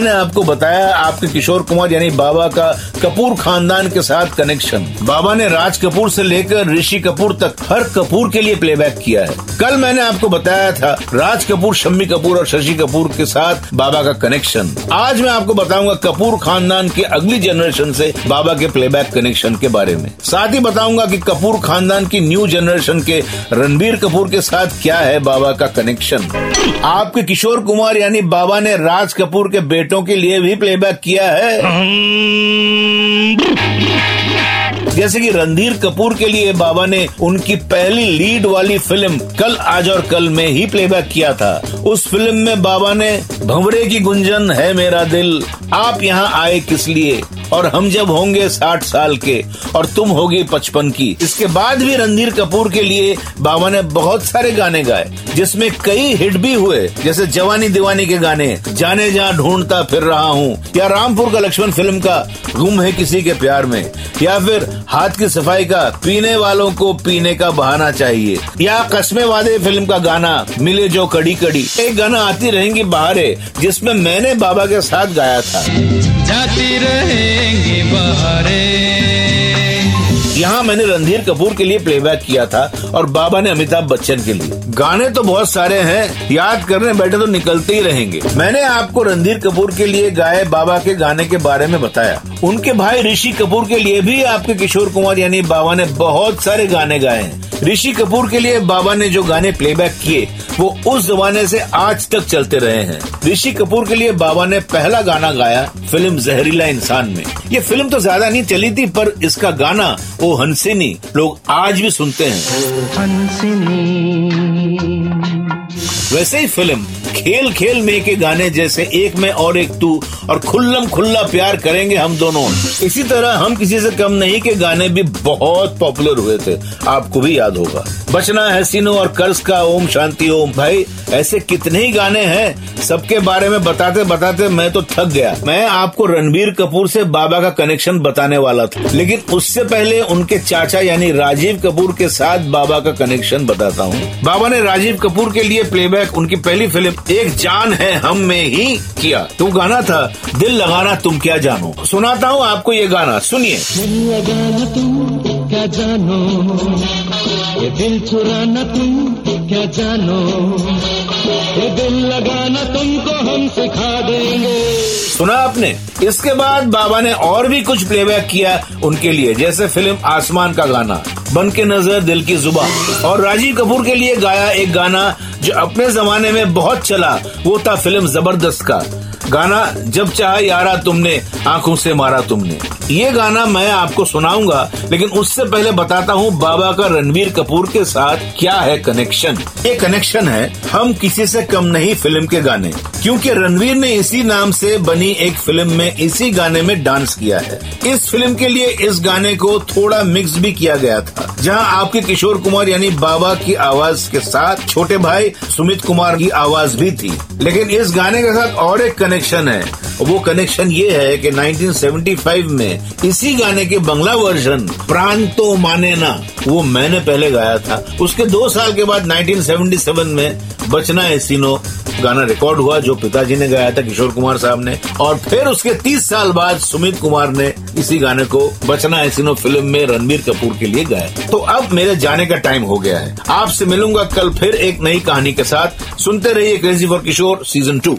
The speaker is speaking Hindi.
मैंने आपको बताया आपके किशोर कुमार यानी बाबा का कपूर खानदान के साथ कनेक्शन बाबा ने राज कपूर से लेकर ऋषि कपूर तक हर कपूर के लिए प्लेबैक किया है। कल मैंने आपको बताया था राज कपूर, शम्मी कपूर और शशि कपूर के साथ बाबा का कनेक्शन आज मैं आपको बताऊँगा कपूर खानदान के अगली जनरेशन से बाबा के प्लेबैक कनेक्शन के बारे में। साथ ही बताऊँगा कि कपूर खानदान की न्यू जनरेशन के रणबीर कपूर के साथ क्या है बाबा का कनेक्शन आपके किशोर कुमार यानी बाबा ने राज कपूर के बेटों के लिए भी प्लेबैक किया है। जैसे कि रणधीर कपूर के लिए बाबा ने उनकी पहली लीड वाली फ़िल्म कल, आज और कल में ही प्लेबैक किया था। उस फ़िल्म में बाबा ने, भंवरे की गुंजन है मेरा दिल, आप यहाँ आए किस लिए? और हम जब होंगे साठ साल के, और तुम होगी पचपन की। इसके बाद भी रणधीर कपूर के लिए बाबा ने बहुत सारे गाने गाए, जिसमें कई हिट भी हुए। जैसे जवानी दीवानी के गाने, जाने जहाँ ढूंढता फिर रहा हूँ। या रामपुर का लक्ष्मण फ़िल्म का, गुम है किसी के प्यार में? या फिर हाथ की सफ़ाई का, पीने वालों को पीने का बहाना चाहिए। या कस्मे वादे फ़िल्म का गाना, मिले जो कड़ी कड़ी एक गाना आती रहेंगी बहारे जिसमें मैंने बाबा के साथ गाया था। जाती रहेंगी बहारें यहाँ मैंने रणधीर कपूर के लिए प्लेबैक किया था और बाबा ने अमिताभ बच्चन के लिए। गाने तो बहुत सारे हैं, याद करने बैठे तो निकलते ही रहेंगे। मैंने आपको रणधीर कपूर के लिए गाए बाबा के गाने के बारे में बताया। उनके भाई ऋषि कपूर के लिए भी आपके किशोर कुमार यानी बाबा ने बहुत सारे गाने गाए हैं। ऋषि कपूर के लिए बाबा ने जो गाने प्लेबैक किए वो उस जमाने से आज तक चलते रहे हैं। ऋषि कपूर के लिए बाबा ने पहला गाना गाया फ़िल्म जहरीला इंसान में। ये फ़िल्म तो ज़्यादा नहीं चली थी पर इसका गाना वो हंसिनी लोग आज भी सुनते हैं। वैसे ही फ़िल्म खेल खेल में के गाने जैसे एक में और एक तू और खुल्लम खुल्ला प्यार करेंगे हम दोनों। इसी तरह हम किसी से कम नहीं के गाने भी बहुत पॉपुलर हुए थे। आपको भी याद होगा। बचना है सीनो और कर्ज का ओम शांति ओम। भाई, ऐसे कितने ही गाने हैं, सबके बारे में बताते बताते मैं तो थक गया। मैं आपको रणबीर कपूर से बाबा का कनेक्शन बताने वाला था। लेकिन उससे पहले उनके चाचा यानी राजीव कपूर के साथ बाबा का कनेक्शन बताता हूँ। बाबा ने राजीव कपूर के लिए प्लेबैक उनकी पहली फ़िल्म एक जान है हम में ही किया। तो गाना था दिल लगाना तुम क्या जानो। सुनाता हूँ आपको ये गाना सुनिए। दिल लगाना तुम क्या जानो? ये दिल चुराना तुम क्या जानो? ये दिल लगाना तुमको हम सिखा देंगे। सुना आपने? इसके बाद बाबा ने और भी कुछ प्लेबैक किया उनके लिए जैसे फ़िल्म आसमान का गाना बन के नज़र दिल की जुबा और राजीव कपूर के लिए गाया एक गाना जो अपने जमाने में बहुत चला वो था फ़िल्म ज़बरदस्त का। गाना जब चाहा यारा तुमने, आँखों से मारा तुमने। ये गाना मैं आपको सुनाऊँगा, लेकिन उससे पहले बताता हूँ बाबा का रणवीर कपूर के साथ क्या है कनेक्शन ये कनेक्शन है, हम किसी से कम नहीं फ़िल्म के गाने, क्योंकि रणवीर ने इसी नाम से बनी एक फ़िल्म में इसी गाने में डांस किया है। इस फ़िल्म के लिए इस गाने को थोड़ा मिक्स भी किया गया था, जहाँ आपके किशोर कुमार यानी बाबा की आवाज़ के साथ छोटे भाई सुमित कुमार की आवाज़ भी थी। लेकिन इस गाने के साथ और एक कनेक्शन है। वो कनेक्शन ये है कि 1975 में इसी गाने के बंगला वर्जन प्राण तो माने ना, वो मैंने पहले गाया था। उसके दो साल के बाद 1977 में बचना है सीनो, गाना रिकॉर्ड हुआ जो पिताजी ने गाया था किशोर कुमार साहब ने। और फिर उसके 30 साल बाद सुमित कुमार ने इसी गाने को बचना है सीनो फ़िल्म में रणबीर कपूर के लिए गाया। तो अब मेरे जाने का टाइम हो गया है। आपसे मिलूँगा कल फिर एक नई कहानी के साथ। सुनते रहिए crazy for Kishore season two